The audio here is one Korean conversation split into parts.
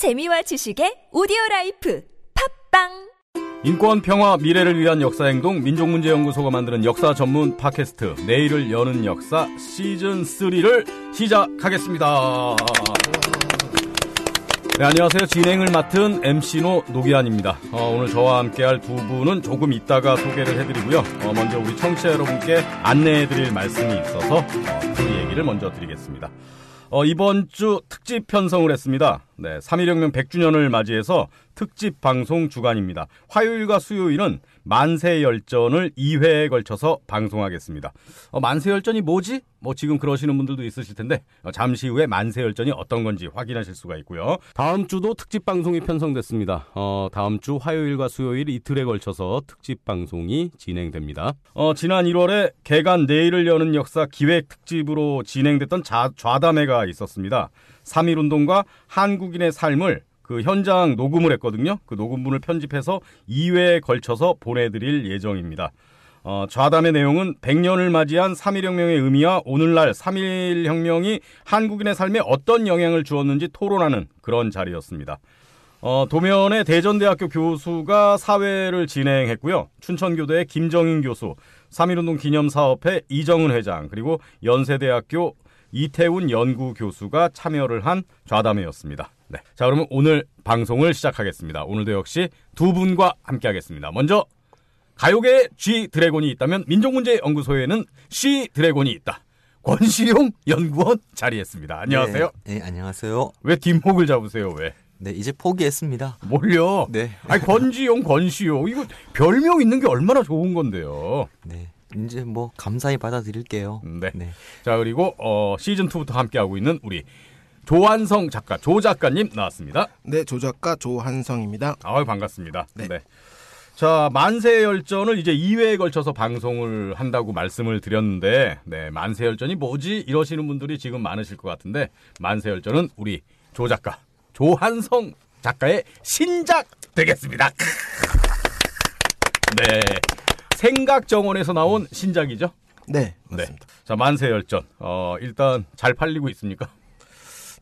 재미와 지식의 오디오 라이프 팟빵 인권, 평화, 미래를 위한 역사 행동 민족문제연구소가 만드는 역사 전문 팟캐스트 내일을 여는 역사 시즌 3를 시작하겠습니다. 네, 안녕하세요. 진행을 맡은 MC노 노기안입니다. 어, 오늘 저와 함께할 두 분은 조금 이따가 소개를 해드리고요. 어, 먼저 우리 청취자 여러분께 안내해드릴 말씀이 있어서 어, 그 얘기를 먼저 드리겠습니다. 어, 이번 주 특집 편성을 했습니다. 네, 3.1혁명 100주년을 맞이해서 특집 방송 주간입니다. 화요일과 수요일은 만세열전을 2회에 걸쳐서 방송하겠습니다. 어, 만세열전이 뭐지? 뭐 지금 그러시는 분들도 있으실 텐데 어, 잠시 후에 만세열전이 어떤 건지 확인하실 수가 있고요. 다음 주도 특집 방송이 편성됐습니다. 어, 다음 주 화요일과 수요일 이틀에 걸쳐서 특집 방송이 진행됩니다. 어, 지난 1월에 개간 내일을 여는 역사 기획 특집으로 진행됐던 자, 좌담회가 있었습니다. 3.1운동과 한국인의 삶을 그 현장 녹음을 했거든요. 그 녹음분을 편집해서 2회에 걸쳐서 보내드릴 예정입니다. 어, 좌담의 내용은 100년을 맞이한 3.1혁명의 의미와 오늘날 3.1혁명이 한국인의 삶에 어떤 영향을 주었는지 토론하는 그런 자리였습니다. 어, 도면의 대전대학교 교수가 사회를 진행했고요. 춘천교대의 김정인 교수, 3.1운동 기념사업회 이정은 회장, 그리고 연세대학교 이태훈 연구 교수가 참여를 한 좌담회였습니다. 네. 자, 그러면 오늘 방송을 시작하겠습니다. 오늘도 역시 두 분과 함께 하겠습니다. 먼저 가요계에 G 드래곤이 있다면 민족문제연구소에는 C 드래곤이 있다. 권시용 연구원 자리했습니다. 안녕하세요. 네, 네, 안녕하세요. 왜 뒷목을 잡으세요? 왜? 네, 이제 포기했습니다. 뭘요? 네. 아니 권지용, 권시용 이거 별명 있는 게 얼마나 좋은 건데요. 네. 이제 뭐 감사히 받아들일게요. 네. 네. 자 그리고 어, 시즌 2부터 함께 하고 있는 우리 조한성 작가, 조 작가님 나왔습니다. 네, 조 작가 조한성입니다. 아 반갑습니다. 네. 네. 자, 만세 열전을 이제 2회에 걸쳐서 방송을 한다고 말씀을 드렸는데, 네, 만세 열전이 뭐지? 이러시는 분들이 지금 많으실 것 같은데, 만세 열전은 우리 조 작가, 조한성 작가의 신작 되겠습니다. 네. 생각정원에서 나온 신작이죠? 네, 맞습니다. 네. 자, 만세 열전. 어, 일단 잘 팔리고 있습니까?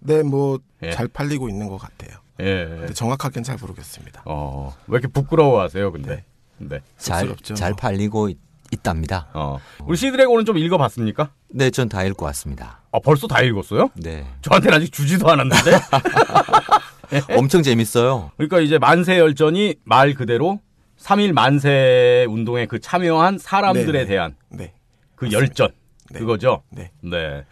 네, 뭐잘 예. 팔리고 있는 것 같아요. 예. 정확하게는 잘 모르겠습니다. 어, 왜 이렇게 부끄러워하세요, 근데? 네. 네. 잘, 잘 팔리고 있, 답니다 어. 우리 시드래곤은 좀 읽어봤습니까? 네, 전 다 읽고 왔습니다. 아, 벌써 다 읽었어요? 네. 저한테는 아직 주지도 않았는데? 엄청 재밌어요. 그러니까 이제 만세 열전이 말 그대로 3일 만세 운동에 그 참여한 사람들에 네, 네. 대한 네. 그 맞습니다. 열전 네. 그거죠. 네. 네.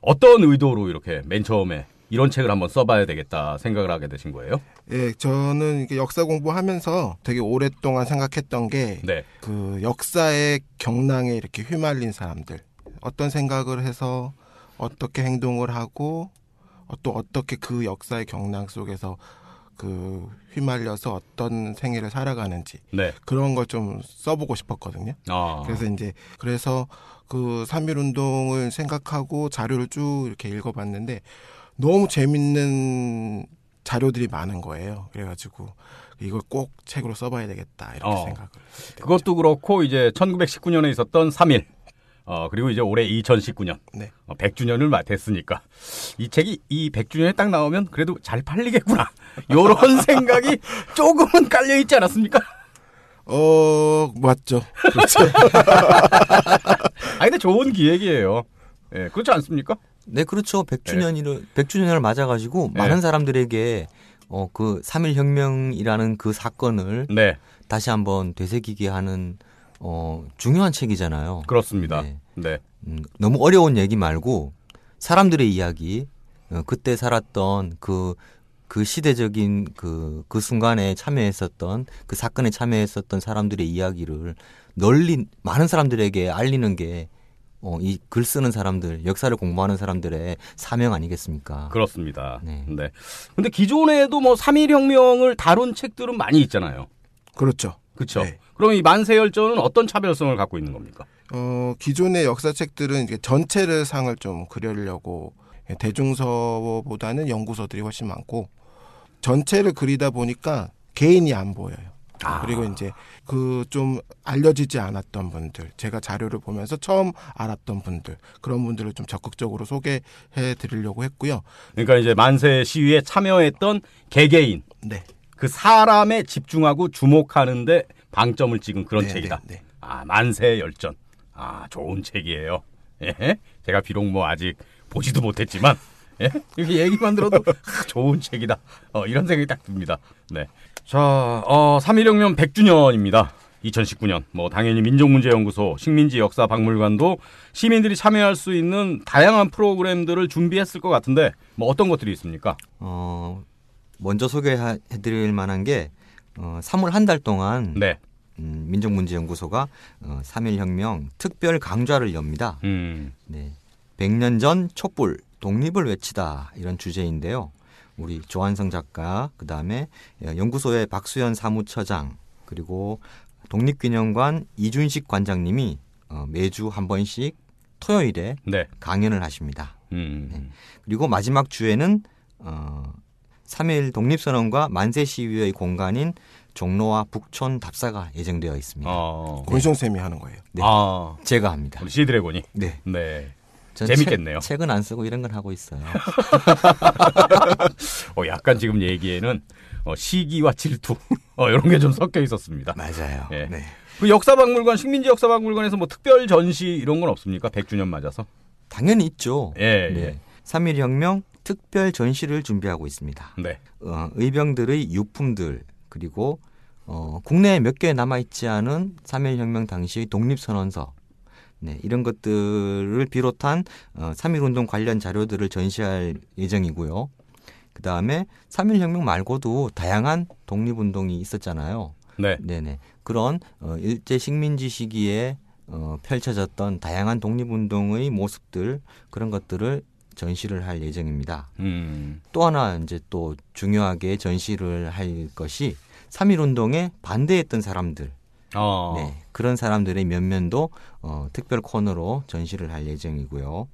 어떤 의도로 이렇게 맨 처음에 이런 책을 한번 써봐야 되겠다 생각을 하게 되신 거예요? 예, 저는 역사 공부하면서 되게 오랫동안 생각했던 게, 네. 그 역사의 경랑에 이렇게 휘말린 사람들, 어떤 생각을 해서 어떻게 행동을 하고, 또 어떻게 그 역사의 경랑 속에서 그 휘말려서 어떤 생애를 살아가는지 네. 그런 걸 좀 써보고 싶었거든요. 아. 그래서 이제 그래서 그 삼일 운동을 생각하고 자료를 쭉 이렇게 읽어봤는데 너무 재밌는 자료들이 많은 거예요. 그래가지고 이걸 꼭 책으로 써봐야 되겠다 이렇게 어. 생각을. 그것도 그렇고 이제 1919년에 있었던 3일 어, 그리고 이제 올해 2019년. 네. 어, 100주년을 됐으니까. 이 책이 이 100주년에 딱 나오면 그래도 잘 팔리겠구나. 요런 생각이 조금은 깔려 있지 않았습니까? 어, 맞죠. 그렇죠. 아, 근데 좋은 기획이에요. 예, 네, 그렇지 않습니까? 네, 그렇죠. 100주년을, 네. 100주년을 맞아 가지고 네. 많은 사람들에게 어, 그 3일 혁명이라는 그 사건을 네. 다시 한번 되새기게 하는 어, 중요한 책이잖아요. 그렇습니다. 네. 네. 음, 너무 어려운 얘기 말고 사람들의 이야기, 어, 그때 살았던 그, 그 시대적인 그, 그 순간에 참여했었던 그 사건에 참여했었던 사람들의 이야기를 널리 많은 사람들에게 알리는 게 어, 이 글 쓰는 사람들, 역사를 공부하는 사람들의 사명 아니겠습니까? 그렇습니다. 네. 네. 근데 기존에도 뭐 3.1혁명을 다룬 책들은 많이 있잖아요. 그렇죠. 그렇죠. 네. 그럼 이 만세열전은 어떤 차별성을 갖고 있는 겁니까? 어, 기존의 역사책들은 이제 전체를 상을 좀 그리려고 대중서보다는 연구서들이 훨씬 많고 전체를 그리다 보니까 개인이 안 보여요. 아. 그리고 이제 그 좀 알려지지 않았던 분들, 제가 자료를 보면서 처음 알았던 분들 그런 분들을 좀 적극적으로 소개해 드리려고 했고요. 그러니까 이제 만세 시위에 참여했던 개개인 네. 그 사람에 집중하고 주목하는데 방점을 찍은 그런 네, 책이다. 네, 네. 아 만세 열전. 아 좋은 책이에요. 예? 제가 비록 뭐 아직 보지도 못했지만 예? 이렇게 얘기만 들어도 아, 좋은 책이다. 어, 이런 생각이 딱 듭니다. 네. 자, 어, 3.1혁명 100주년입니다. 2019년. 뭐, 당연히 민족문제연구소, 식민지 역사 박물관도 시민들이 참여할 수 있는 다양한 프로그램들을 준비했을 것 같은데, 뭐, 어떤 것들이 있습니까? 어, 먼저 소개해드릴 만한 게 어, 3월 한 달 동안 네. 음, 민족문제연구소가 어, 3.1혁명 특별 강좌를 엽니다. 음, 네. 100년 전 촛불 독립을 외치다 이런 주제인데요. 우리 조한성 작가, 그 다음에 연구소의 박수현 사무처장, 그리고 독립기념관 이준식 관장님이 어, 매주 한 번씩 토요일에 네. 강연을 하십니다. 음, 그리고 마지막 주에는 어, 3.1 독립선언과 만세 시위의 공간인 종로와 북촌 답사가 예정되어 있습니다. 어, 권성 쌤이 하는 거예요. 네. 아, 제가 합니다. 우리 시드래곤이. 네. 네. 전 재밌겠네요. 책, 책은 안 쓰고 이런 걸 하고 있어요. 어, 약간 지금 얘기에는 어, 시기와 질투, 어, 이런 게 좀 섞여 있었습니다. 맞아요. 예. 네. 그 역사박물관, 식민지 역사박물관에서 뭐 특별 전시 이런 건 없습니까? 100주년 맞아서? 당연히 있죠. 예, 네. 3.1 혁명 특별 전시를 준비하고 있습니다. 네. 어, 의병들의 유품들 그리고 어, 국내에 몇 개 남아 있지 않은 3.1 혁명 당시의 독립선언서 네, 이런 것들을 비롯한 어, 3.1 운동 관련 자료들을 전시할 예정이고요. 그 다음에 3.1 혁명 말고도 다양한 독립운동이 있었잖아요. 네. 네네. 그런 어, 일제 식민지 시기에 어, 펼쳐졌던 다양한 독립운동의 모습들 그런 것들을 전시를 할 예정입니다. 음, 또 하나 이제 또 중요하게 전시를 할 것이 3.1 운동에 반대했던 사람들, 어, 네, 그런 사람들의 면면도 어, 특별 코너로 전시를 할 예정이고요.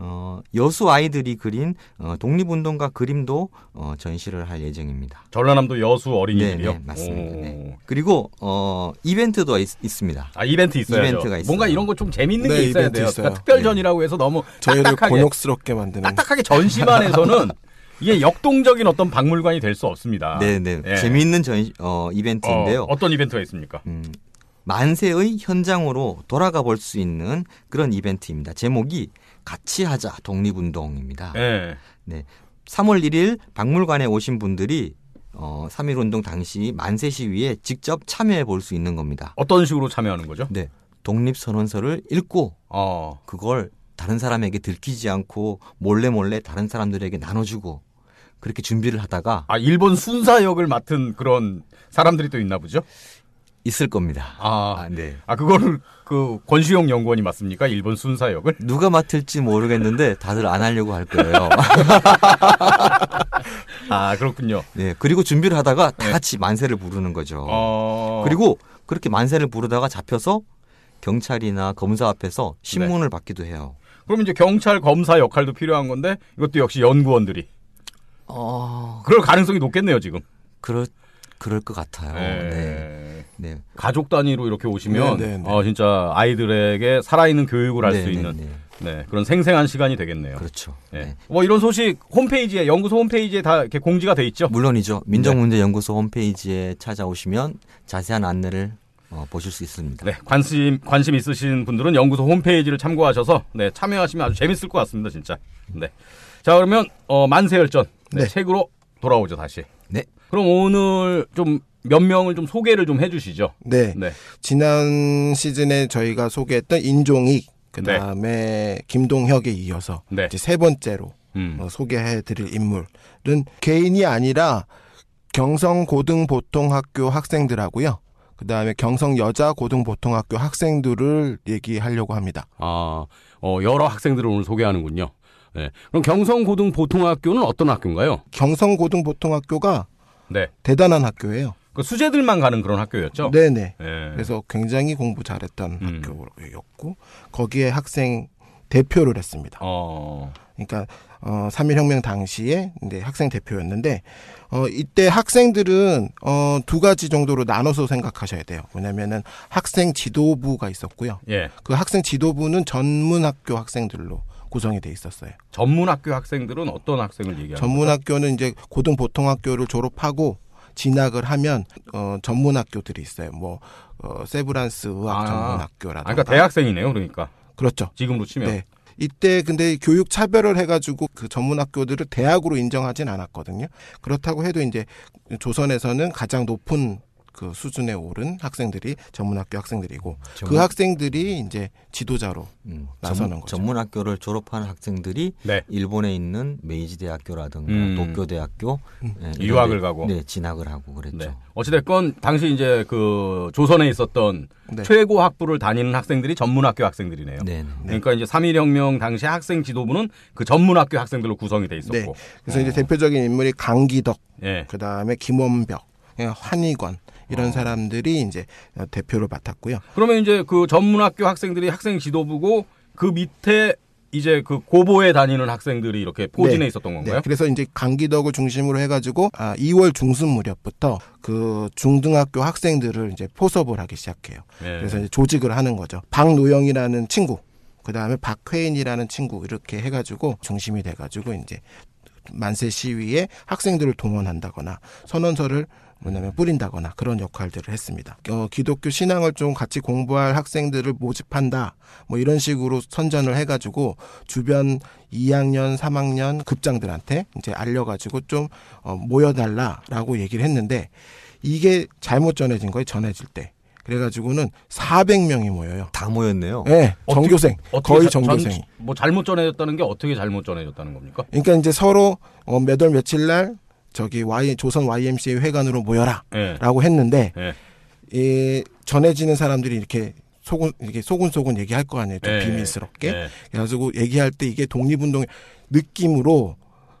어, 여수 아이들이 그린 어, 독립운동가 그림도 어, 전시를 할 예정입니다. 전라남도 여수 어린이들이요? 네, 네, 맞습니다. 오. 네. 그리고 어, 이벤트도 있, 있습니다. 아, 이벤트 있어야죠. 이벤트가 있어요. 뭔가 이런 거 좀 재밌는 네, 게 있어야 돼요. 있어요. 그러니까 특별전이라고 해서 너무 저희를 딱딱하게, 곤욕스럽게 만드는 딱딱하게 전시만 해서는 이게 역동적인 어떤 박물관이 될 수 없습니다. 네, 네. 예. 재미있는 전 어, 이벤트인데요. 어, 떤 이벤트가 있습니까? 음, 만세의 현장으로 돌아가 볼 수 있는 그런 이벤트입니다. 제목이 같이 하자 독립운동입니다. 예. 네. 3월 1일 박물관에 오신 분들이 어, 3.1 운동 당시 만세 시위에 직접 참여해 볼 수 있는 겁니다. 어떤 식으로 참여하는 거죠? 네. 독립선언서를 읽고 어, 그걸 다른 사람에게 들키지 않고 몰래 몰래 다른 사람들에게 나눠주고 그렇게 준비를 하다가 아, 일본 순사 역을 맡은 그런 사람들이 또 있나 보죠? 있을 겁니다. 아, 아, 네. 아 그거를 그 권수용 연구원이 맡습니까? 일본 순사 역을? 누가 맡을지 모르겠는데 다들 안 하려고 할 거예요. 아, 그렇군요. 네. 그리고 준비를 하다가 다 네. 같이 만세를 부르는 거죠. 어. 그리고 그렇게 만세를 부르다가 잡혀서 경찰이나 검사 앞에서 신문을 받기도 해요. 그럼 이제 경찰 검사 역할도 필요한 건데 이것도 역시 연구원들이 어, 그럴 가능성이 높겠네요, 지금. 그럴 그럴 것 같아요. 예. 네. 네. 가족 단위로 이렇게 오시면 네, 네, 네. 어, 진짜 아이들에게 살아있는 교육을 할수 네, 있는 네, 네, 그런 생생한 시간이 되겠네요. 그렇죠. 예. 네. 뭐 이런 소식 홈페이지에 연구소 홈페이지에 다 이렇게 공지가 돼 있죠. 물론이죠. 민족문제연구소 홈페이지에 찾아오시면 자세한 안내를 어, 보실 수 있습니다. 네, 관심 관심 있으신 분들은 연구소 홈페이지를 참고하셔서 네, 참여하시면 아주 재밌을 것 같습니다, 진짜. 네. 자, 그러면 어, 만세열전 네, 네. 책으로 돌아오죠, 다시. 네. 그럼 오늘 좀 몇 명을 좀 소개를 좀 해주시죠. 네. 네, 지난 시즌에 저희가 소개했던 인종익 그 다음에 김동혁에 이어서 네, 이제 세 번째로 음, 어, 소개해드릴 인물은 개인이 아니라 경성 고등 보통 학교 학생들하고요. 그 다음에 경성 여자 고등 보통 학교 학생들을 얘기하려고 합니다. 아, 어, 여러 학생들을 오늘 소개하는군요. 네, 그럼 경성 고등 보통 학교는 어떤 학교인가요? 경성 고등 보통 학교가 네, 대단한 학교예요. 그 수재들만 가는 그런 학교였죠. 네네. 네. 그래서 굉장히 공부 잘했던 음. 학교였고 거기에 학생 대표를 했습니다. 어, 그러니까 어, 3.1혁명 당시에 이제 학생 대표였는데, 어, 이때 학생들은, 어, 두 가지 정도로 나눠서 생각하셔야 돼요. 뭐냐면은 학생 지도부가 있었고요. 예. 그 학생 지도부는 전문 학교 학생들로 구성이 돼 있었어요. 전문 학교 학생들은 어떤 학생을 얘기하는 거죠? 전문 학교는 이제 고등 보통 학교를 졸업하고 진학을 하면 어 전문학교들이 있어요. 뭐 어, 세브란스 의학 아, 전문학교라든가. 아, 그러니까 대학생이네요. 그러니까 그렇죠. 지금으로 치면 네. 이때 근데 교육 차별을 해가지고 그 전문학교들을 대학으로 인정하진 않았거든요. 그렇다고 해도 이제 조선에서는 가장 높은 그 수준에 오른 학생들이 전문학교 학생들이고 그 전문- 학생들이 이제 지도자로 음, 나서는 전, 거죠. 전문학교를 졸업한 학생들이 네. 일본에 있는 메이지 대학교라든가 음. 도쿄 대학교 예, 이런 유학을 데, 가고. 네 진학을 하고 그랬죠. 네. 어찌됐건 당시 이제 그 조선에 있었던 네. 최고 학부를 다니는 학생들이 전문학교 학생들이네요. 네. 네. 그러니까 이제 3.1혁명 당시 학생 지도부는 그 전문학교 학생들로 구성이 돼 있었고. 네. 그래서 이제 대표적인 인물이 강기덕, 예. 그 다음에 김원벽, 예, 환희관 어. 이런 사람들이 이제 대표를 맡았고요. 그러면 이제 그 전문학교 학생들이 학생 지도부고 그 밑에 이제 그 고보에 다니는 학생들이 이렇게 포진해 네. 있었던 네, 건가요? 그래서 이제 강기덕을 중심으로 해가지고 아, 2월 중순 무렵부터 그 중등학교 학생들을 이제 포섭을 하기 시작해요. 예. 그래서 이제 조직을 하는 거죠. 박노영이라는 친구, 그 다음에 박회인이라는 친구 이렇게 해가지고 중심이 돼가지고 이제 만세 시위에 학생들을 동원한다거나 선언서를 뭐냐면 뿌린다거나 그런 역할들을 했습니다. 어, 기독교 신앙을 좀 같이 공부할 학생들을 모집한다. 뭐 이런 식으로 선전을 해가지고 주변 2학년, 3학년 급장들한테 이제 알려가지고 좀 어, 모여달라라고 얘기를 했는데 이게 잘못 전해진 거예요. 전해질 때. 그래가지고는 400명이 모여요. 다 모였네요. 네, 어떻게- 전교생 어떻게 거의. 전- 뭐 잘못 전해졌다는 게 어떻게 잘못 전해졌다는 겁니까? 그러니까 이제 서로 어, 몇월 며칠 날 저기 Y 조선 YMCA 회관으로 모여라라고 예. 했는데 예. 이 전해지는 사람들이 이렇게 소곤 이게 소곤소곤 얘기할 거 아니에요. 좀 예. 비밀스럽게. 예. 그래가지고 얘기할 때 이게 독립운동 느낌으로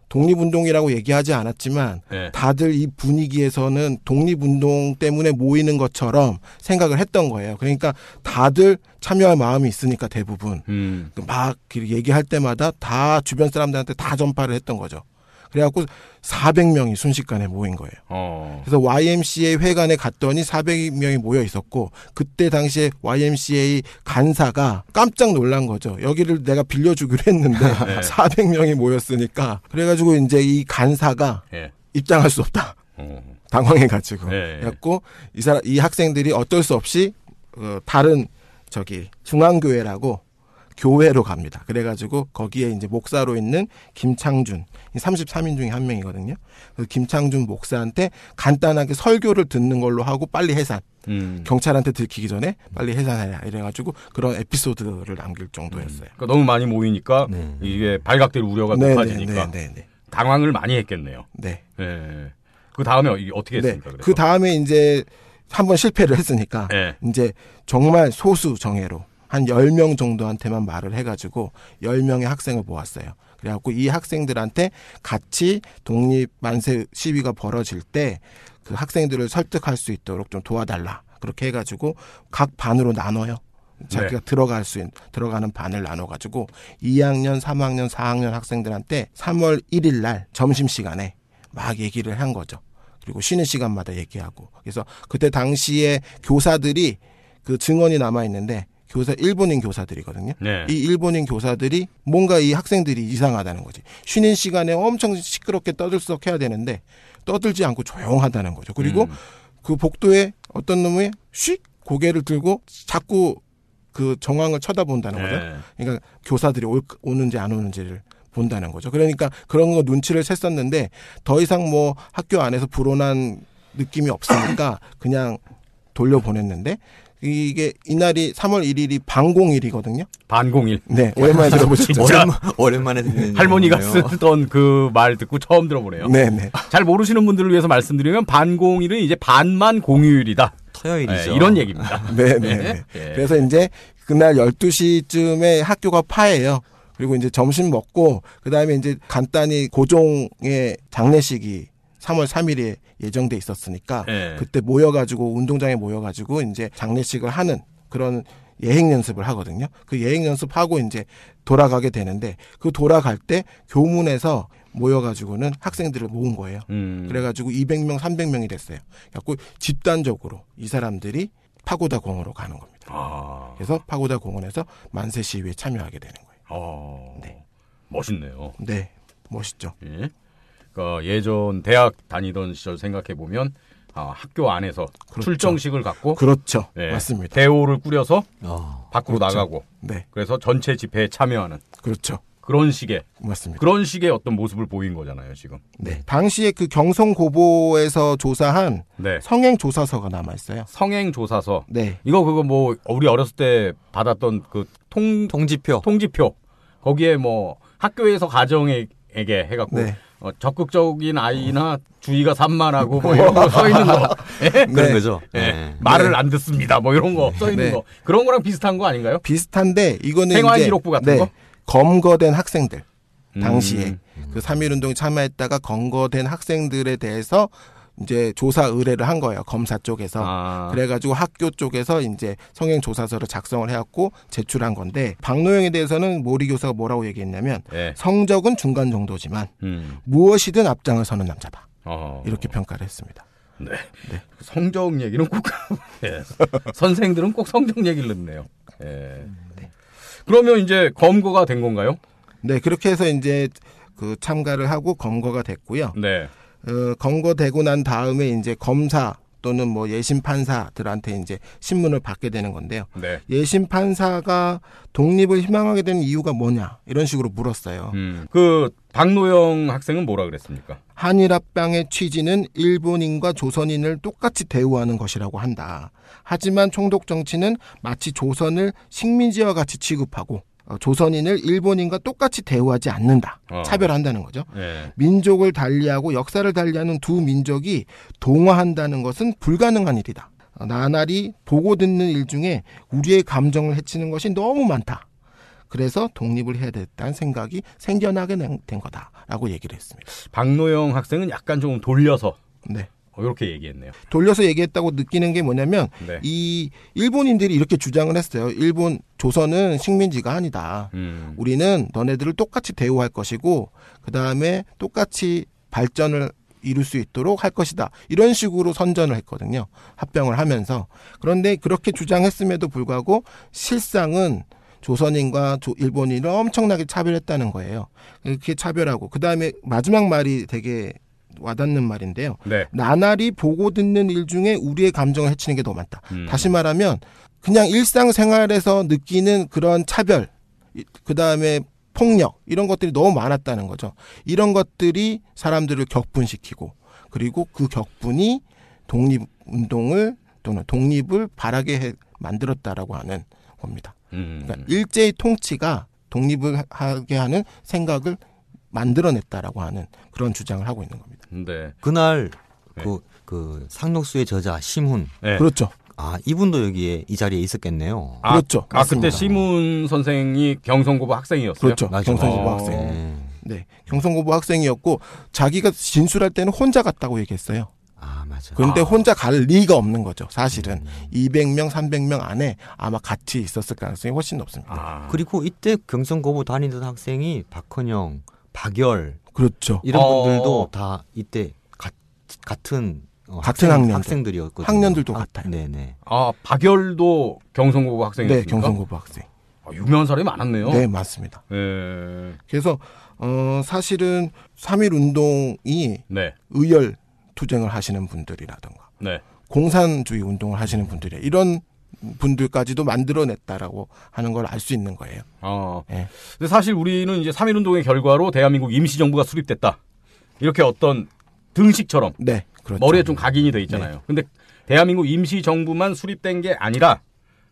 독립운동이라고 얘기하지 않았지만 예. 다들 이 분위기에서는 독립운동 때문에 모이는 것처럼 생각을 했던 거예요. 그러니까 다들 참여할 마음이 있으니까 대부분 음. 막 이렇게 얘기할 때마다 다 주변 사람들한테 다 전파를 했던 거죠. 그래갖고 400명이 순식간에 모인 거예요. 어. 그래서 YMCA 회관에 갔더니 400명이 모여 있었고 그때 당시에 YMCA 간사가 깜짝 놀란 거죠. 여기를 내가 빌려주기로 했는데 네. 400명이 모였으니까 그래가지고 이제 이 간사가 예. 입장할 수 없다. 어. 당황해가지고 네. 그래갖고 이 사람 이 학생들이 어쩔 수 없이 어, 다른 저기 중앙교회라고 교회로 갑니다. 그래가지고 거기에 이제 목사로 있는 김창준 33인 중에 한 명이거든요. 그 김창준 목사한테 간단하게 설교를 듣는 걸로 하고 빨리 해산. 음. 경찰한테 들키기 전에 빨리 해산해라. 이래가지고 그런 에피소드를 남길 정도였어요. 그러니까 너무 많이 모이니까 네. 이게 발각될 우려가 네, 네, 높아지니까 네, 네, 네. 당황을 많이 했겠네요. 네. 예. 그 다음에 어떻게 네. 했습니까? 그래서? 그 다음에 이제 한번 실패를 했으니까 예. 이제 정말 소수 정예로 한 10명 정도한테만 말을 해가지고 10명의 학생을 모았어요. 그래갖고 이 학생들한테 같이 독립 만세 시위가 벌어질 때 그 학생들을 설득할 수 있도록 좀 도와달라. 그렇게 해가지고 각 반으로 나눠요. 자기가 들어갈 수 있는, 들어가는 반을 나눠가지고 2학년, 3학년, 4학년 학생들한테 3월 1일 날 점심시간에 막 얘기를 한 거죠. 그리고 쉬는 시간마다 얘기하고. 그래서 그때 당시에 교사들이 그 증언이 남아 있는데 교사 일본인 교사들이거든요. 네. 이 일본인 교사들이 뭔가 이 학생들이 이상하다는 거지. 쉬는 시간에 엄청 시끄럽게 떠들썩해야 되는데 떠들지 않고 조용하다는 거죠. 그리고 음. 그 복도에 어떤 놈이 쉿 고개를 들고 자꾸 그 정황을 쳐다본다는 거죠. 예. 그러니까 교사들이 올, 오는지 안 오는지를 본다는 거죠. 그러니까 그런 거 눈치를 챘었는데 더 이상 뭐 학교 안에서 불온한 느낌이 없으니까 그냥 돌려보냈는데 이게 이날이 3월 1일이 반공일이거든요. 반공일. 네, 오랜만에 들어보셨죠? 진짜. 오랜만, 오랜만 에 듣는 할머니가. 쓰던 그 말 듣고 처음 들어보네요. 네, 네. 잘 모르시는 분들을 위해서 말씀드리면 반공일은 이제 반만 공휴일이다. 토요일이죠. 예, 이런 얘기입니다. 네, 네, 네. 예. 그래서 이제 그날 12시쯤에 학교가 파예요. 그리고 이제 점심 먹고 그다음에 이제 간단히 고종의 장례식이 3월 3일에 예정돼 있었으니까 예. 그때 모여가지고 운동장에 모여가지고 이제 장례식을 하는 그런 예행 연습을 하거든요. 그 예행 연습하고 이제 돌아가게 되는데 그 돌아갈 때 교문에서 모여가지고는 학생들을 모은 거예요. 음. 그래가지고 200명, 300명이 됐어요. 그래갖고 집단적으로 이 사람들이 파고다 공원으로 가는 겁니다. 아. 그래서 파고다 공원에서 만세 시위에 참여하게 되는 거예요. 어. 네. 멋있네요. 네, 멋있죠. 예. 그 예전 대학 다니던 시절 생각해 보면 아, 학교 안에서 그렇죠. 출정식을 갖고 그렇죠, 예, 맞습니다. 대호를 꾸려서 어. 밖으로 그렇죠. 나가고 네, 그래서 전체 집회에 참여하는 그렇죠, 그런 식의 맞습니다. 그런 식의 어떤 모습을 보인 거잖아요 지금. 네, 당시에 그 경성 고보에서 조사한 네. 성행 조사서가 남아 있어요. 성행 조사서 네, 이거 그거 뭐 우리 어렸을 때 받았던 그 통 통지표. 통지표 거기에 뭐 학교에서 가정에게 해 갖고 네. 어, 적극적인 아이나 주의가 산만하고 뭐 이런 거 써 있는 거 예? 그런 네. 거죠. 예. 네. 말을 안 듣습니다 뭐 이런 거 써 있는 네. 거 그런 거랑 비슷한 거 아닌가요? 비슷한데 이거는 생활 기록부 같은 네, 거? 검거된 학생들 당시에 음. 그3.1 운동에 참여했다가 검거된 학생들에 대해서 이제 조사 의뢰를 한 거예요. 검사 쪽에서. 아. 그래가지고 학교 쪽에서 이제 성행 조사서를 작성을 해갖고 제출한 건데 박노영에 대해서는 모리 교사가 뭐라고 얘기했냐면 예. 성적은 중간 정도지만 음. 무엇이든 앞장을 서는 남자다 어. 이렇게 평가를 했습니다. 네. 성적 얘기는 꼭 예. 선생들은 꼭 성적 얘기를 넣네요. 예. 그러면 이제 검거가 된 건가요? 네 그렇게 해서 이제 그 참가를 하고 검거가 됐고요. 네. 어, 검거되고 난 다음에 이제 검사 또는 뭐 예심 판사들한테 이제 신문을 받게 되는 건데요. 네. 예심 판사가 독립을 희망하게 된 이유가 뭐냐 이런 식으로 물었어요. 음. 그 박노영 학생은 뭐라 그랬습니까? 한일 합방의 취지는 일본인과 조선인을 똑같이 대우하는 것이라고 한다. 하지만 총독 정치는 마치 조선을 식민지와 같이 취급하고 어, 조선인을 일본인과 똑같이 대우하지 않는다. 어. 차별한다는 거죠. 예. 민족을 달리하고 역사를 달리하는 두 민족이 동화한다는 것은 불가능한 일이다. 어, 나날이 보고 듣는 일 중에 우리의 감정을 해치는 것이 너무 많다. 그래서 독립을 해야 됐다는 생각이 생겨나게 된 거다라고 얘기를 했습니다. 박노영 학생은 약간 좀 돌려서 네. 어, 이렇게 얘기했네요. 돌려서 얘기했다고 느끼는 게 뭐냐면 네. 이 일본인들이 이렇게 주장을 했어요. 일본 조선은 식민지가 아니다. 음. 우리는 너네들을 똑같이 대우할 것이고 그 다음에 똑같이 발전을 이룰 수 있도록 할 것이다. 이런 식으로 선전을 했거든요. 합병을 하면서. 그런데 그렇게 주장했음에도 불구하고 실상은 조선인과 조- 일본인을 엄청나게 차별했다는 거예요. 이렇게 차별하고 그 다음에 마지막 말이 되게 와닿는 말인데요. 네. 나날이 보고 듣는 일 중에 우리의 감정을 해치는 게 더 많다. 음. 다시 말하면 그냥 일상생활에서 느끼는 그런 차별, 그 다음에 폭력 이런 것들이 너무 많았다는 거죠. 이런 것들이 사람들을 격분시키고 그리고 그 격분이 독립 운동을 또는 독립을 바라게 해 만들었다라고 하는 겁니다. 음. 그러니까 일제의 통치가 독립을 하게 하는 생각을 만들어냈다라고 하는 그런 주장을 하고 있는 겁니다. 네. 그날 네. 그, 그 상록수의 저자 심훈 네. 그렇죠. 아 이분도 여기에 이 자리에 있었겠네요. 아, 그렇죠. 아 그때 맞습니다. 시문 선생이 경성고보 학생이었어요. 그렇죠. 맞아. 경성고보 어. 학생. 네. 네, 경성고보 학생이었고 자기가 진술할 때는 혼자 갔다고 얘기했어요. 아 맞아. 그런데 아. 혼자 갈 리가 없는 거죠. 사실은 음. 200명, 300명 안에 아마 같이 있었을 가능성이 훨씬 높습니다. 아. 그리고 이때 경성고보 다니던 학생이 박헌영, 박열 그렇죠. 이런 어. 분들도 다 이때 가, 같은 어, 같은 학생. 학생들이었거든요. 학년들도 아, 같아요. 네네. 아, 박열도 경성고보 네, 학생이었습니까? 경성고보 학생. 아, 유명한 사람이 많았네요. 네, 맞습니다. 예. 그래서 어 사실은 3.1 운동이 네. 의열 투쟁을 하시는 분들이라던가 네. 공산주의 운동을 하시는 분들이 이런 분들까지도 만들어냈다라고 하는 걸 알 수 있는 거예요. 어. 예. 근데 사실 우리는 이제 3.1 운동의 결과로 대한민국 임시정부가 수립됐다. 이렇게 어떤 등식처럼 네, 그렇죠. 머리에 좀 각인이 돼 있잖아요. 근데 대한민국 임시정부만 수립된 게 아니라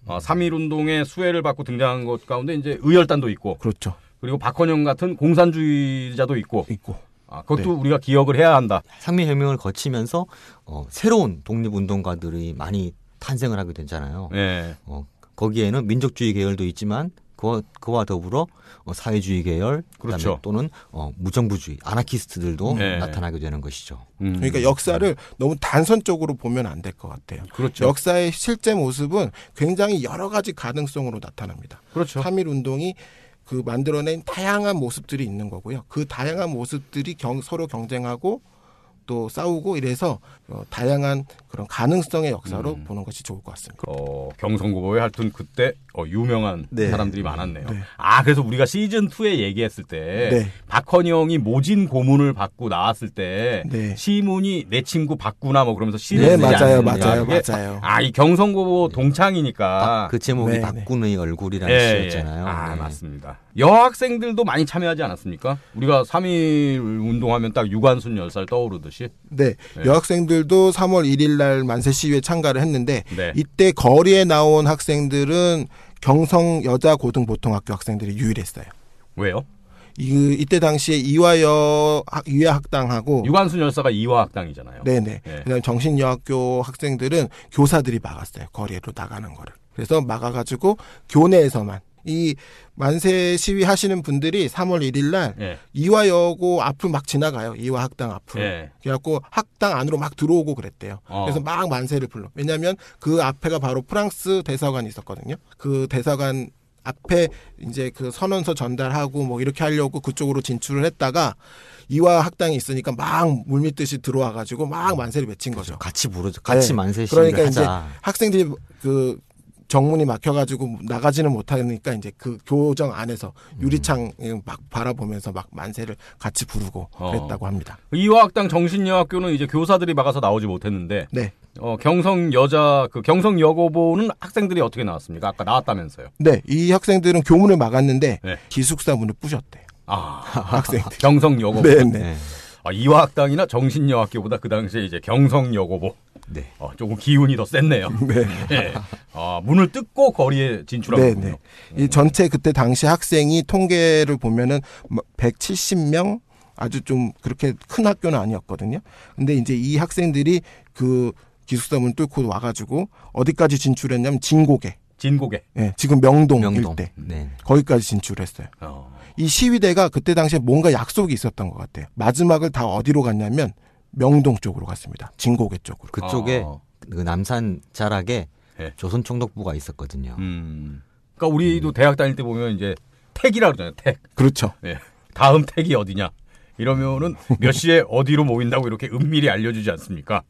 어, 3.1 운동의 수혜를 받고 등장한 것 가운데 이제 의열단도 있고 그렇죠. 그리고 박헌영 같은 공산주의자도 있고 있고 아, 그것도 네. 우리가 기억을 해야 한다. 상미혁명을 거치면서 어, 새로운 독립운동가들이 많이 탄생을 하게 됐잖아요. 예. 어, 거기에는 민족주의 계열도 있지만 그와, 그와 더불어 어, 사회주의 계열 그다음에 그렇죠. 또는 어, 무정부주의 아나키스트들도 네. 나타나게 되는 것이죠. 음. 그러니까 역사를 너무 단선적으로 보면 안 될 것 같아요. 그렇죠. 역사의 실제 모습은 굉장히 여러 가지 가능성으로 나타납니다. 그렇죠. 3.1 운동이 그 만들어낸 다양한 모습들이 있는 거고요. 그 다양한 모습들이 경- 서로 경쟁하고 또 싸우고 이래서 어, 다양한 그런 가능성의 역사로 음. 보는 것이 좋을 것 같습니다. 어, 경성고고에 하여튼 그때 어, 유명한 네. 사람들이 많았네요. 네. 아, 그래서 우리가 시즌 2에 얘기했을 때 네. 박헌영이 모진 고문을 받고 나왔을 때 네. 시문이 내 친구 박구나 뭐 그러면서 시를 네, 맞아요? 맞아요, 그게 맞아요. 아, 이 경성고고 동창이니까 박- 그 제목이 네, 네. 박군의 얼굴이라는 예, 예. 시였잖아요. 아, 네. 맞습니다. 여학생들도 많이 참여하지 않았습니까? 우리가 3.1 운동하면 딱 유관순 열살 떠오르듯이. 네, 네. 여학생들도 3월 1일 날 만세 시위에 참가를 했는데 네. 이때 거리에 나온 학생들은 경성 여자 고등보통학교 학생들이 유일했어요. 왜요? 이, 이때 당시에 이화여 학- 이화학당하고 유관순 열사가 이화학당이잖아요. 네네. 네. 그다음 정신여학교 학생들은 교사들이 막았어요. 거리로 나가는 거를. 그래서 막아가지고 교내에서만 이 만세 시위 하시는 분들이 3월 1일 날 예. 이화여고 앞을 막 지나가요. 이화학당 앞을. 예. 그래갖고 학당 안으로 막 들어오고 그랬대요. 어. 그래서 막 만세를 불러. 왜냐하면 그 앞에가 바로 프랑스 대사관이 있었거든요. 그 대사관 앞에 이제 그 선언서 전달하고 뭐 이렇게 하려고 그쪽으로 진출을 했다가 이화 학당이 있으니까 막 물밀듯이 들어와 가지고 막 만세를 외친 거죠. 같이 부르죠. 같이 네. 만세 시위를 그러니까 이제 하자. 학생들이 그 정문이 막혀가지고 나가지는 못하니까 이제 그 교정 안에서 유리창 막 바라보면서 막 만세를 같이 부르고 어. 그랬다고 합니다. 이화학당 정신여학교는 이제 교사들이 막아서 나오지 못했는데 네. 어, 경성 여자 그 경성 여고보는 학생들이 어떻게 나왔습니까? 아까 나왔다면서요. 네, 이 학생들은 교문을 막았는데 네. 기숙사 문을 부셨대요. 아, 학생들. 경성 여고보. 네, 네. 네. 아, 이화학당이나 정신여학교보다 그 당시에 이제 경성 여고보. 네. 어, 조금 기운이 더 셌네요. 네. 예. 아, 문을 뜯고 거리에 진출한 네. 네. 이 전체 그때 당시 학생이 통계를 보면은 뭐 170명 아주 좀 그렇게 큰 학교는 아니었거든요. 근데 이제 이 학생들이 그 기숙사 문 뚫고 와가지고 어디까지 진출했냐면 진고개. 진고개. 예, 지금 명동, 명동. 일대. 네. 거기까지 진출했어요. 어. 이 시위대가 그때 당시에 뭔가 약속이 있었던 것 같아요. 마지막을 다 어디로 갔냐면 명동 쪽으로 갔습니다. 진고개 쪽으로. 그쪽에 어. 그 남산 자락에 네. 조선 총독부가 있었거든요. 음. 그러니까 우리도 대학 다닐 때 보면 이제 택이라 그러잖아요. 택. 그렇죠. 예. 다음 택이 어디냐? 이러면은 몇 시에 어디로 모인다고 이렇게 은밀히 알려주지 않습니까?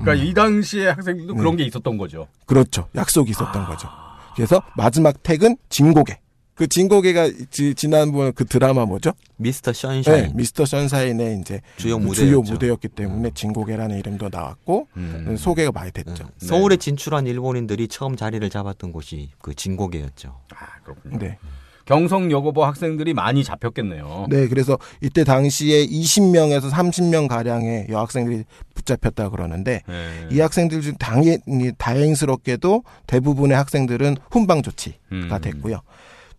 그러니까 이 당시에 학생들도 그런 게 있었던 거죠. 그렇죠. 약속이 있었던 거죠. 그래서 마지막 택은 진고개. 그 진고개가 지, 지난번 그 드라마 뭐죠? 미스터 네, 션샤인 미스터 선샤인의 이제 주요 그 무대였죠. 주요 무대였기 때문에 진고개라는 이름도 나왔고 음. 소개가 많이 됐죠. 네. 서울에 진출한 일본인들이 처음 자리를 잡았던 곳이 그 진고개였죠. 아, 그렇군요. 네. 경성 여고보 학생들이 많이 잡혔겠네요. 네, 그래서 이때 당시에 20명에서 30명 가량의 여학생들이 붙잡혔다 그러는데 예. 이 학생들 중 당연히 다행스럽게도 대부분의 학생들은 훈방 조치가 음. 됐고요.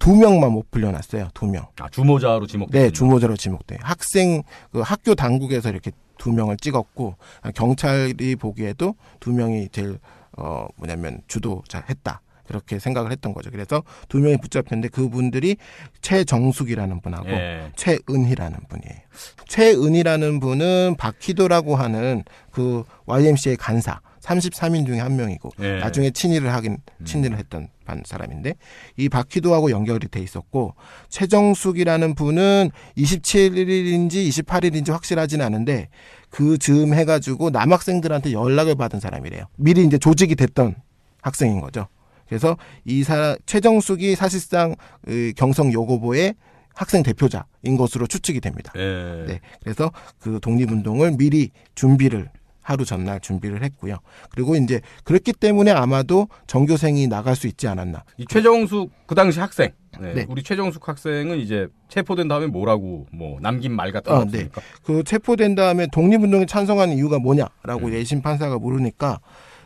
두 명만 못 풀려났어요. 두 명. 아, 주모자로 지목됐군요. 네, 주모자로 지목돼. 학생 그 학교 당국에서 이렇게 두 명을 찍었고 아, 경찰이 보기에도 두 명이 제일 어 뭐냐면 주도자 했다. 그렇게 생각을 했던 거죠. 그래서 두 명이 붙잡혔는데 그분들이 최정숙이라는 분하고 예. 최은희라는 분이에요. 최은희라는 분은 박희도라고 하는 그 YMCA 간사 33인 중에 한 명이고 예. 나중에 친일을 하긴 친일을 했던 반 사람인데 이 박희도하고 연결이 돼 있었고 최정숙이라는 분은 27일인지 28일인지 확실하지는 않은데 그 즈음 해가지고 남학생들한테 연락을 받은 사람이래요. 미리 이제 조직이 됐던 학생인 거죠. 그래서 이 사람 최정숙이 사실상 의 경성 여고보의 학생 대표자인 것으로 추측이 됩니다. 예. 네. 그래서 그 독립운동을 미리 준비를 하루 전날 준비를 했고요. 그리고 이제 그렇기 때문에 아마도 전교생이 나갈 수 있지 않았나. 이 최정숙 그 당시 학생. 네. 네. 우리 최정숙 학생은 이제 체포된 다음에 뭐라고 뭐 남긴 말 같은 거 아, 없습니까? 그 체포된 다음에 독립운동에 찬성하는 이유가 뭐냐라고 음. 예심 판사가 물으니까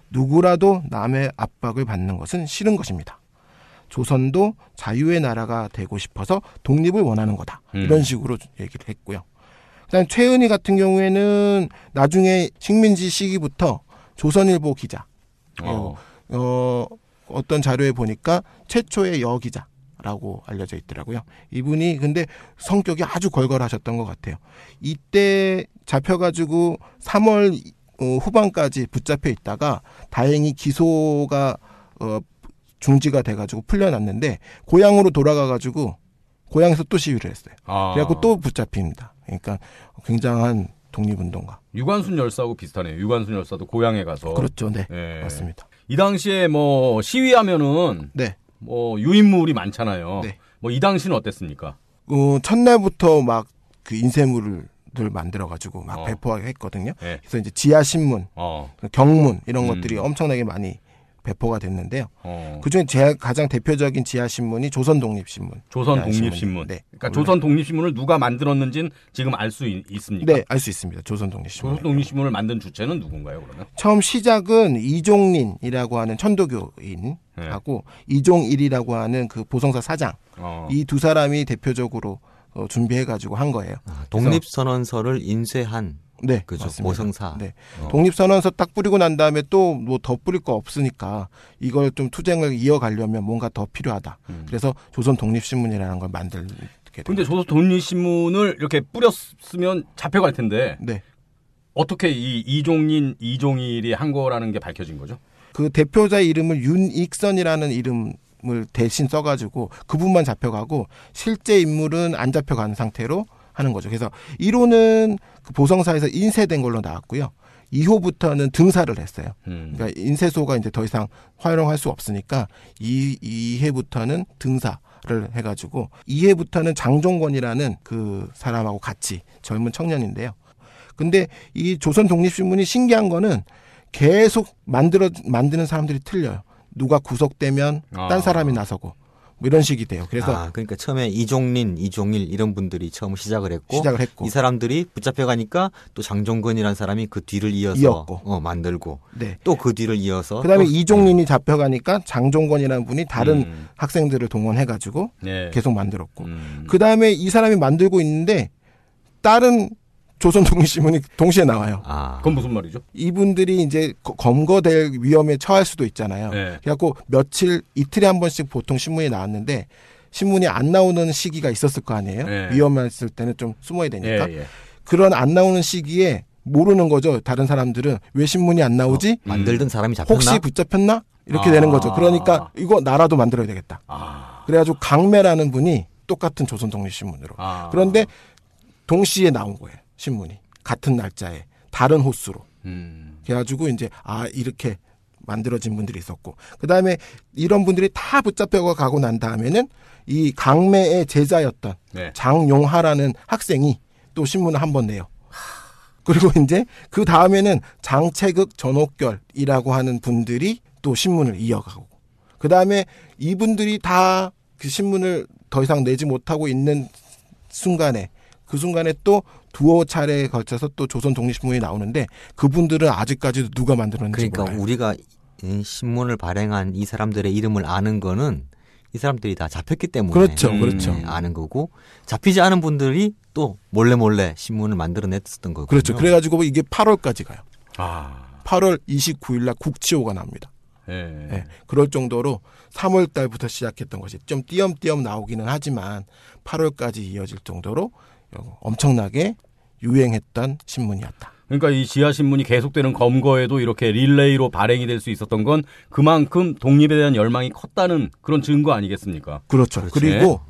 누구라도 남의 압박을 받는 것은 싫은 것입니다. 조선도 자유의 나라가 되고 싶어서 독립을 원하는 거다. 음. 이런 식으로 얘기를 했고요. 그다음 최은희 같은 경우에는 나중에 식민지 시기부터 조선일보 기자, 어. 어, 어떤 자료에 보니까 최초의 여기자 라고 라고 알려져 있더라고요. 이분이 근데 성격이 아주 걸걸하셨던 것 같아요. 이때 잡혀가지고 3월 어, 후반까지 붙잡혀 있다가 다행히 기소가 어, 중지가 돼가지고 풀려났는데 고향으로 돌아가가지고 고향에서 또 시위를 했어요. 아. 그래갖고 또 붙잡힙니다. 그러니까 굉장한 독립운동가. 유관순 열사하고 비슷하네요. 유관순 열사도 고향에 가서 그렇죠, 네, 예. 맞습니다. 이 당시에 뭐 시위하면은 네, 뭐 유인물이 많잖아요. 네. 뭐이 당시는 어땠습니까? 어, 첫날부터 막 그 인쇄물을 만들어 가지고 막 어. 배포하게 했거든요. 예. 그래서 이제 지하 신문, 어. 경문 이런 음. 것들이 엄청나게 많이 배포가 됐는데요. 어. 그중에 제 가장 대표적인 지하 신문이 조선 독립신문. 조선 독립신문. 신문. 네. 그러니까 조선 독립신문을 누가 만들었는지는 지금 알 수 있습니까? 네, 알 수 있습니다. 조선 독립신문. 조선 독립신문을 만든 주체는 누군가요, 그러면? 처음 시작은 이종린이라고 하는 천도교인 하고 이종일이라고 하는 그 보성사 사장 어. 이두 사람이 대표적으로 어, 준비해 가지고 한 거예요. 아, 독립 선언서를 인쇄한 네, 그죠 맞습니다. 보성사. 네. 어. 독립선언서 딱 뿌리고 난 다음에 또 뭐 더 뿌릴 거 없으니까 이걸 좀 투쟁을 이어가려면 뭔가 더 필요하다. 음. 그래서 조선 독립신문이라는 걸 만들게. 근데 조선 독립신문을 이렇게 뿌렸으면 잡혀갈 텐데 네. 어떻게 이 이종인 이종일이 한 거라는 게 밝혀진 거죠? 그 대표자 이름을 윤익선이라는 이름 을 대신 써가지고 그분만 잡혀가고 실제 인물은 안 잡혀간 상태로 하는 거죠. 그래서 1호는 그 보성사에서 인쇄된 걸로 나왔고요. 2호부터는 등사를 했어요. 음. 그러니까 인쇄소가 이제 더 이상 활용할 수 없으니까 이 2회부터는 등사 를 해가지고 2회부터는 장종권이라는 그 사람하고 같이 젊은 청년인데요. 근데 이 조선 독립신문이 신기한 거는 계속 만들어 만드는 사람들이 틀려요. 누가 구속되면 아. 딴 사람이 나서고 뭐 이런 식이 돼요. 그래서 아, 그러니까 처음에 이종린, 이종일 이런 분들이 처음 시작을 했고 시작을 했고 이 사람들이 붙잡혀 가니까 또 장종건이라는 사람이 그 뒤를 이어서 이었고. 어, 만들고 네. 또 그 뒤를 이어서 그다음에 또- 이종린이 잡혀 가니까 장종권이라는 분이 다른 음. 학생들을 동원해 가지고 네. 계속 만들었고 음. 그 다음에 이 사람이 만들고 있는데 다른 조선 독립신문이 동시에 나와요. 아, 그건 무슨 말이죠? 이분들이 이제 거- 검거될 위험에 처할 수도 있잖아요. 네. 그래갖고 며칠 이틀에 한 번씩 보통 신문이 나왔는데 신문이 안 나오는 시기가 있었을 거 아니에요. 네. 위험했을 때는 좀 숨어야 되니까 예, 예. 그런 안 나오는 시기에 모르는 거죠. 다른 사람들은 왜 신문이 안 나오지? 만들던 사람이 잡혔나? 혹시 붙잡혔나? 이렇게 아. 되는 거죠. 그러니까 이거 나라도 만들어야 되겠다. 아. 그래가지고 강매라는 분이 똑같은 조선 독립신문으로 아. 그런데 동시에 나온 거예요. 신문이 같은 날짜에 다른 호수로. 음. 그래가지고 이제 아 이렇게 만들어진 분들이 있었고 그 다음에 이런 분들이 다 붙잡혀 가고 난 다음에는 이 강매의 제자였던 네. 장용하라는 학생이 또 신문을 한 번 내요. 그리고 이제 그 다음에는 장채극 전옥결이라고 하는 분들이 또 신문을 이어가고 그 다음에 이분들이 다 그 신문을 더 이상 내지 못하고 있는 순간에 그 순간에 또 두어 차례에 걸쳐서 또 조선 독립신문이 나오는데 그분들은 아직까지도 누가 만들었는지 그러니까 몰라요. 우리가 이 신문을 발행한 이 사람들의 이름을 아는 거는 이 사람들이 다 잡혔기 때문에 그렇죠, 음. 그렇죠. 네, 아는 거고 잡히지 않은 분들이 또 몰래 몰래 신문을 만들어냈었던 거고 그렇죠. 그래가지고 이게 8월까지 가요. 아. 8월 29일 날 국치호가 나옵니다. 예. 예, 그럴 정도로 3월 달부터 시작했던 것이 좀 띄엄띄엄 나오기는 하지만 8월까지 이어질 정도로 엄청나게 유행했던 신문이었다. 그러니까 이 지하 신문이 계속되는 검거에도 이렇게 릴레이로 발행이 될 수 있었던 건 그만큼 독립에 대한 열망이 컸다는 그런 증거 아니겠습니까? 그렇죠. 그렇지. 그리고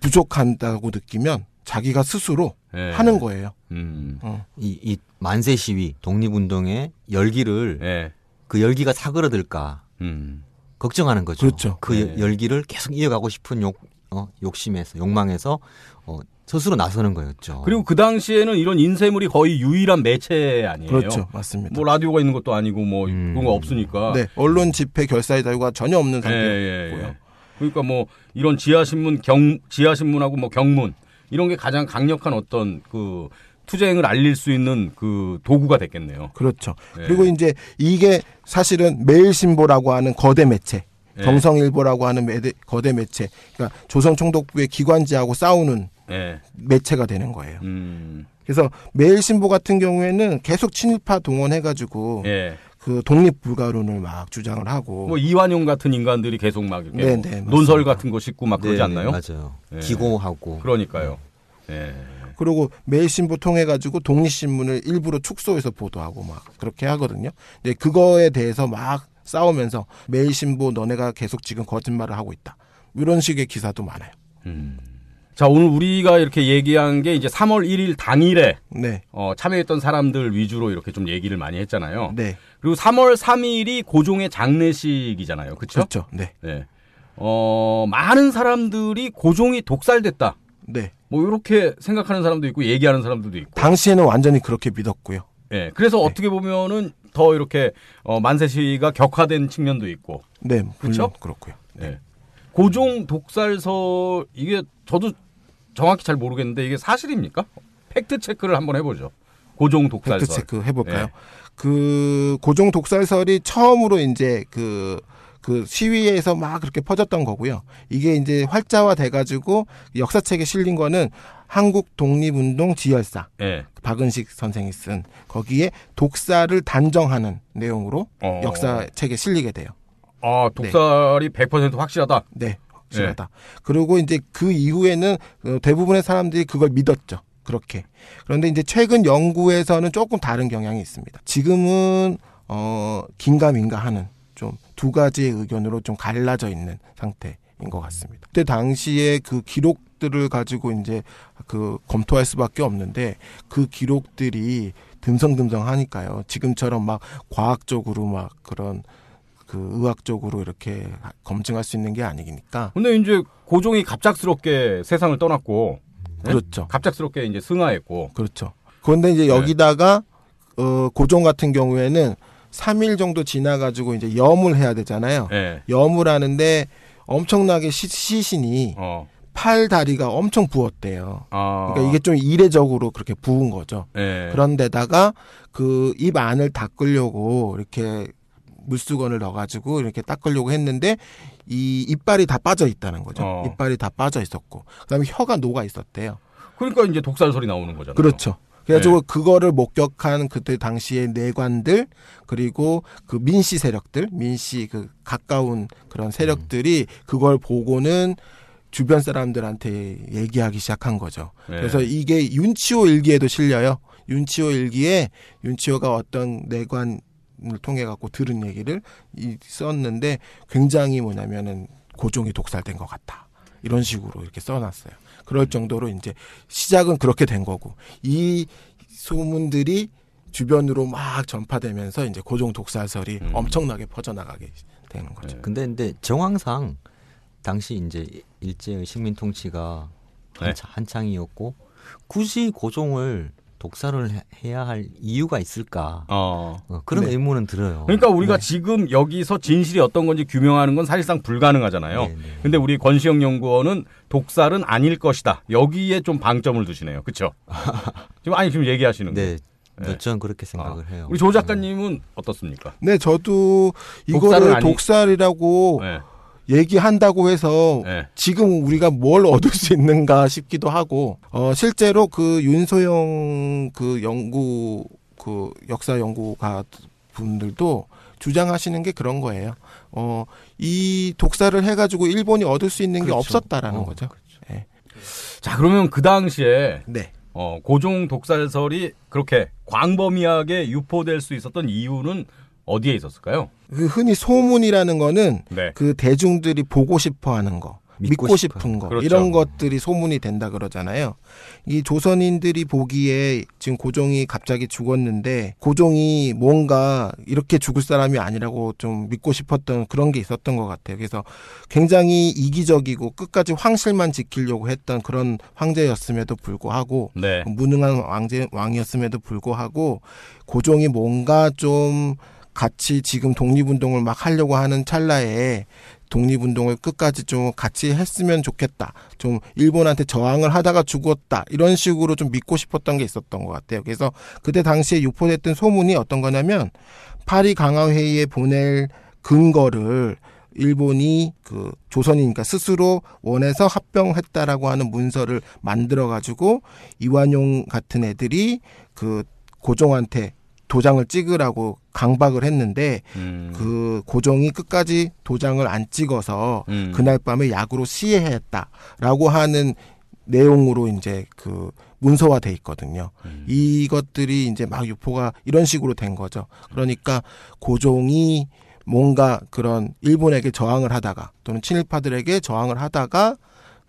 부족한다고 느끼면 자기가 스스로 예. 하는 거예요. 음. 어. 이, 이 만세 시위 독립운동의 열기를 예. 그 열기가 사그러들까 음. 걱정하는 거죠. 그렇죠. 그 네. 열기를 계속 이어가고 싶은 욕, 어, 욕심에서 욕망에서 어, 스스로 나서는 거였죠. 그리고 그 당시에는 이런 인쇄물이 거의 유일한 매체 아니에요. 그렇죠. 맞습니다. 뭐 라디오가 있는 것도 아니고 뭐 음. 그런 거 없으니까. 네, 언론 집회 결사의 자유가 전혀 없는 예, 예, 상태고요. 예. 그러니까 뭐 이런 지하 신문 경 지하 신문하고 뭐 경문 이런 게 가장 강력한 어떤 그 투쟁을 알릴 수 있는 그 도구가 됐겠네요. 그렇죠. 네. 그리고 이제 이게 사실은 매일신보라고 하는 거대 매체, 네. 경성일보라고 하는 매대- 거대 매체, 그러니까 조선총독부의 기관지하고 싸우는 예. 매체가 되는 거예요. 음. 그래서 매일신보 같은 경우에는 계속 친일파 동원해가지고 예. 그그 독립 불가론을 막 주장을 하고 뭐 이완용 같은 인간들이 계속 막 이렇게 네, 뭐 네. 논설 같은 거 싣고 막 그러지 네, 않나요? 맞아요. 네. 기고하고. 그러니까요. 예. 그리고 매일신보 통해 가지고 독립신문을 일부러 축소해서 보도하고 막 그렇게 하거든요. 근데 그거에 대해서 막 싸우면서 매일신보 너네가 계속 지금 거짓말을 하고 있다. 이런 식의 기사도 많아요. 음. 자, 오늘 우리가 이렇게 얘기한 게 이제 3월 1일 당일에 네, 어, 참여했던 사람들 위주로 이렇게 좀 얘기를 많이 했잖아요. 네, 그리고 3월 3일이 고종의 장례식이잖아요. 그렇죠? 그렇죠. 네, 네. 어, 많은 사람들이 고종이 독살됐다. 네. 뭐 이렇게 생각하는 사람도 있고 얘기하는 사람들도 있고. 당시에는 완전히 그렇게 믿었고요. 예. 그래서 어떻게 보면은 더 이렇게 어, 만세시위가 격화된 측면도 있고. 네, 그쵸? 그렇고요. 예. 고종 독살설 이게 저도 정확히 잘 모르겠는데 이게 사실입니까? fact check를 한번 해보죠. 고종 독살설. fact check 해볼까요? 네. 그 고종 독살설이 처음으로 이제 그, 그 시위에서 막 그렇게 퍼졌던 거고요. 이게 이제 활자화 돼가지고 역사책에 실린 거는 한국 독립운동 지열사 예. 박은식 선생이 쓴 거기에 독살을 단정하는 내용으로 어. 역사책에 실리게 돼요. 아 독살이 100% 확실하다. 네, 확실하다. 그리고 이제 그 이후에는 어, 대부분의 사람들이 그걸 믿었죠. 그렇게. 그런데 이제 최근 연구에서는 조금 다른 경향이 있습니다. 지금은 어 긴가민가 하는 좀 두 가지의 의견으로 좀 갈라져 있는 상태인 것 같습니다. 그때 당시에 그 기록들을 가지고 이제 그 검토할 수밖에 없는데 그 기록들이 듬성듬성 하니까요. 지금처럼 막 과학적으로 막 그런 그 의학적으로 이렇게 검증할 수 있는 게 아니니까 근데 이제 고종이 갑작스럽게 세상을 떠났고 네? 그렇죠. 갑작스럽게 이제 승하했고 그렇죠. 그런데 이제 네. 여기다가 어 고종 같은 경우에는 3일 정도 지나가지고 이제 염을 해야 되잖아요. 예. 염을 하는데 엄청나게 시, 시신이 어. 팔 다리가 엄청 부었대요. 아. 그러니까 이게 좀 이례적으로 그렇게 부은 거죠. 예. 그런데다가 그 입 안을 닦으려고 이렇게 물수건을 넣어가지고 이렇게 닦으려고 했는데 이 이빨이 다 빠져 있다는 거죠. 어. 이빨이 다 빠져 있었고 그다음에 혀가 녹아 있었대요. 그러니까 이제 독살설이 나오는 거잖아요. 그렇죠. 그래가지고 네. 그거를 목격한 그때 당시의 내관들 그리고 그 민씨 세력들, 민씨 그 가까운 그런 세력들이 그걸 보고는 주변 사람들한테 얘기하기 시작한 거죠. 네. 그래서 이게 윤치호 일기에도 실려요. 윤치호 일기에 윤치호가 어떤 내관 을 통해 갖고 들은 얘기를 이 썼는데 굉장히 뭐냐면은 고종이 독살된 것 같다. 이런 식으로 이렇게 써놨어요. 그럴 정도로 이제 시작은 그렇게 된 거고 이 소문들이 주변으로 막 전파되면서 이제 고종 독살설이 음. 엄청나게 퍼져나가게 되는 거죠. 네. 근데 근데 정황상 당시 이제 일제의 식민 통치가 네. 한창, 한창이었고 굳이 고종을 독살을 해- 해야 할 이유가 있을까? 어. 어, 그런 네. 의문은 들어요. 그러니까 우리가 네. 지금 여기서 진실이 어떤 건지 규명하는 건 사실상 불가능하잖아요. 네, 네. 근데 우리 권시영 연구원은 독살은 아닐 것이다. 여기에 좀 방점을 두시네요. 그렇죠? 지금 아니 지금 얘기하시는 거. 네, 네. 저는 그렇게 생각을 해요. 우리 조 작가님은 어떻습니까? 네, 저도 이거를 독살이라고 네. 얘기한다고 해서 네. 지금 우리가 뭘 얻을 수 있는가 싶기도 하고 어 실제로 그 윤소영 그 연구 그 역사 연구가 분들도 주장하시는 게 그런 거예요. 어 이 독살을 해가지고 일본이 얻을 수 있는 게 그렇죠. 없었다라는 어, 거죠. 예. 자 그러면 그 당시에 네. 어, 고종 독살설이 그렇게 광범위하게 유포될 수 있었던 이유는 어디에 있었을까요? 그 흔히 소문이라는 거는 네. 그 대중들이 보고 싶어 하는 거, 믿고, 믿고 싶은 거, 그렇죠. 이런 것들이 소문이 된다 그러잖아요. 이 조선인들이 보기에 지금 고종이 갑자기 죽었는데 고종이 뭔가 이렇게 죽을 사람이 아니라고 좀 믿고 싶었던 그런 게 있었던 것 같아요. 그래서 굉장히 이기적이고 끝까지 황실만 지키려고 했던 그런 황제였음에도 불구하고 네. 무능한 왕제 왕이었음에도 불구하고 고종이 뭔가 좀 같이 지금 독립운동을 막 하려고 하는 찰나에 독립운동을 끝까지 좀 같이 했으면 좋겠다. 좀 일본한테 저항을 하다가 죽었다. 이런 식으로 좀 믿고 싶었던 게 있었던 것 같아요. 그래서 그때 당시에 유포됐던 소문이 어떤 거냐면 파리 강화회의에 보낼 근거를 일본이 그 조선이니까 스스로 원해서 합병했다라고 하는 문서를 만들어 가지고 이완용 같은 애들이 그 고종한테 도장을 찍으라고 강박을 했는데 음. 그 고종이 끝까지 도장을 안 찍어서 음. 그날 밤에 약으로 시해했다라고 하는 내용으로 이제 그 문서화돼 있거든요. 음. 이것들이 이제 막 유포가 이런 식으로 된 거죠. 그러니까 고종이 뭔가 그런 일본에게 저항을 하다가 또는 친일파들에게 저항을 하다가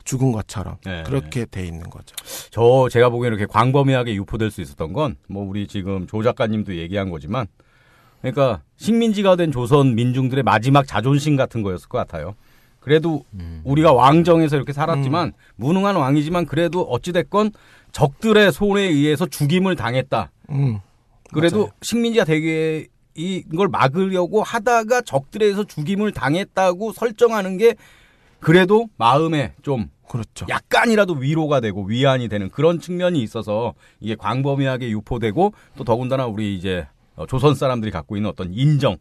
죽은 것처럼 네. 그렇게 돼 있는 거죠. 저 제가 보기에는 이렇게 광범위하게 유포될 수 있었던 건 뭐 우리 지금 조 작가님도 얘기한 거지만 그러니까 식민지가 된 조선 민중들의 마지막 자존심 같은 거였을 것 같아요. 그래도 음. 우리가 왕정에서 이렇게 살았지만 무능한 왕이지만 그래도 어찌 됐건 적들의 손에 의해서 죽임을 당했다. 음. 그래도 맞아요. 식민지가 되게 이걸 막으려고 하다가 적들에서 죽임을 당했다고 설정하는 게 그래도 마음에 좀 그렇죠. 약간이라도 위로가 되고 위안이 되는 그런 측면이 있어서 이게 광범위하게 유포되고 또 더군다나 우리 이제 어, 조선 사람들이 갖고 있는 어떤 인정,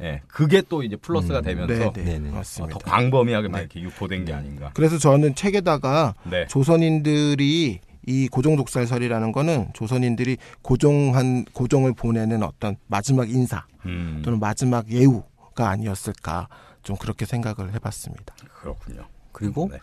예, 그게 또 이제 플러스가 되면서 네, 네, 네네. 어, 맞습니다. 더 광범위하게 막 네. 이렇게 유포된 게 아닌가. 그래서 저는 책에다가 네, 조선인들이 이 고종독살설이라는 거는 조선인들이 고종한 고종을 보내는 어떤 마지막 인사 음, 또는 마지막 예우가 아니었을까 좀 그렇게 생각을 해봤습니다. 그렇군요. 그리고 네.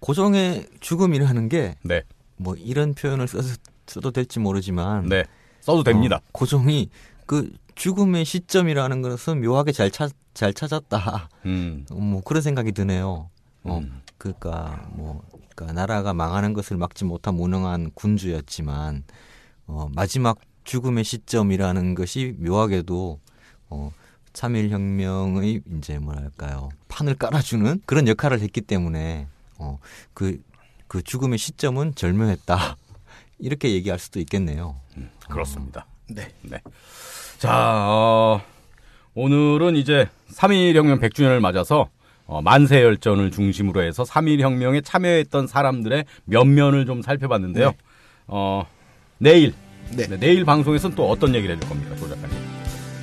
고종의 죽음이라는 게 네, 뭐 이런 표현을 써도, 써도 될지 모르지만 네, 써도 됩니다. 어, 고종이 그 죽음의 시점이라는 것은 묘하게 잘, 찾, 잘 찾았다. 음, 어, 뭐 그런 생각이 드네요. 어, 음. 그러니까 뭐 그러니까 나라가 망하는 것을 막지 못한 무능한 군주였지만 어, 마지막 죽음의 시점이라는 것이 묘하게도 어, 참일혁명의 이제 뭐랄까요 판을 깔아주는 그런 역할을 했기 때문에 어, 그, 그 죽음의 시점은 절묘했다 이렇게 얘기할 수도 있겠네요. 그렇습니다. 네. 네. 자, 어, 오늘은 이제 3.1혁명 100주년을 맞아서 어, 만세 열전을 중심으로 해서 3.1 혁명에 참여했던 사람들의 면면을 좀 살펴봤는데요. 네. 어, 내일, 네. 네, 내일 방송에서는 또 어떤 얘기를 해줄 겁니까, 조 작가님?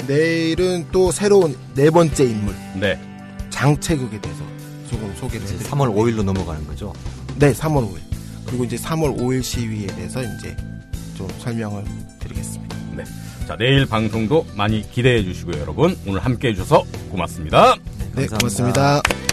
내일은 또 새로운 네 번째 인물 네. 장채극에 대해서 조금 소개를 이제 해드릴게요. 3월 5일로 넘어가는 거죠. 네, 3월 5일. 그리고 이제 3월 5일 시위에 대해서 이제 좀 설명을 드리겠습니다. 네. 자, 내일 방송도 많이 기대해 주시고요, 여러분. 오늘 함께 해주셔서 고맙습니다. 네, 감사합니다. 고맙습니다.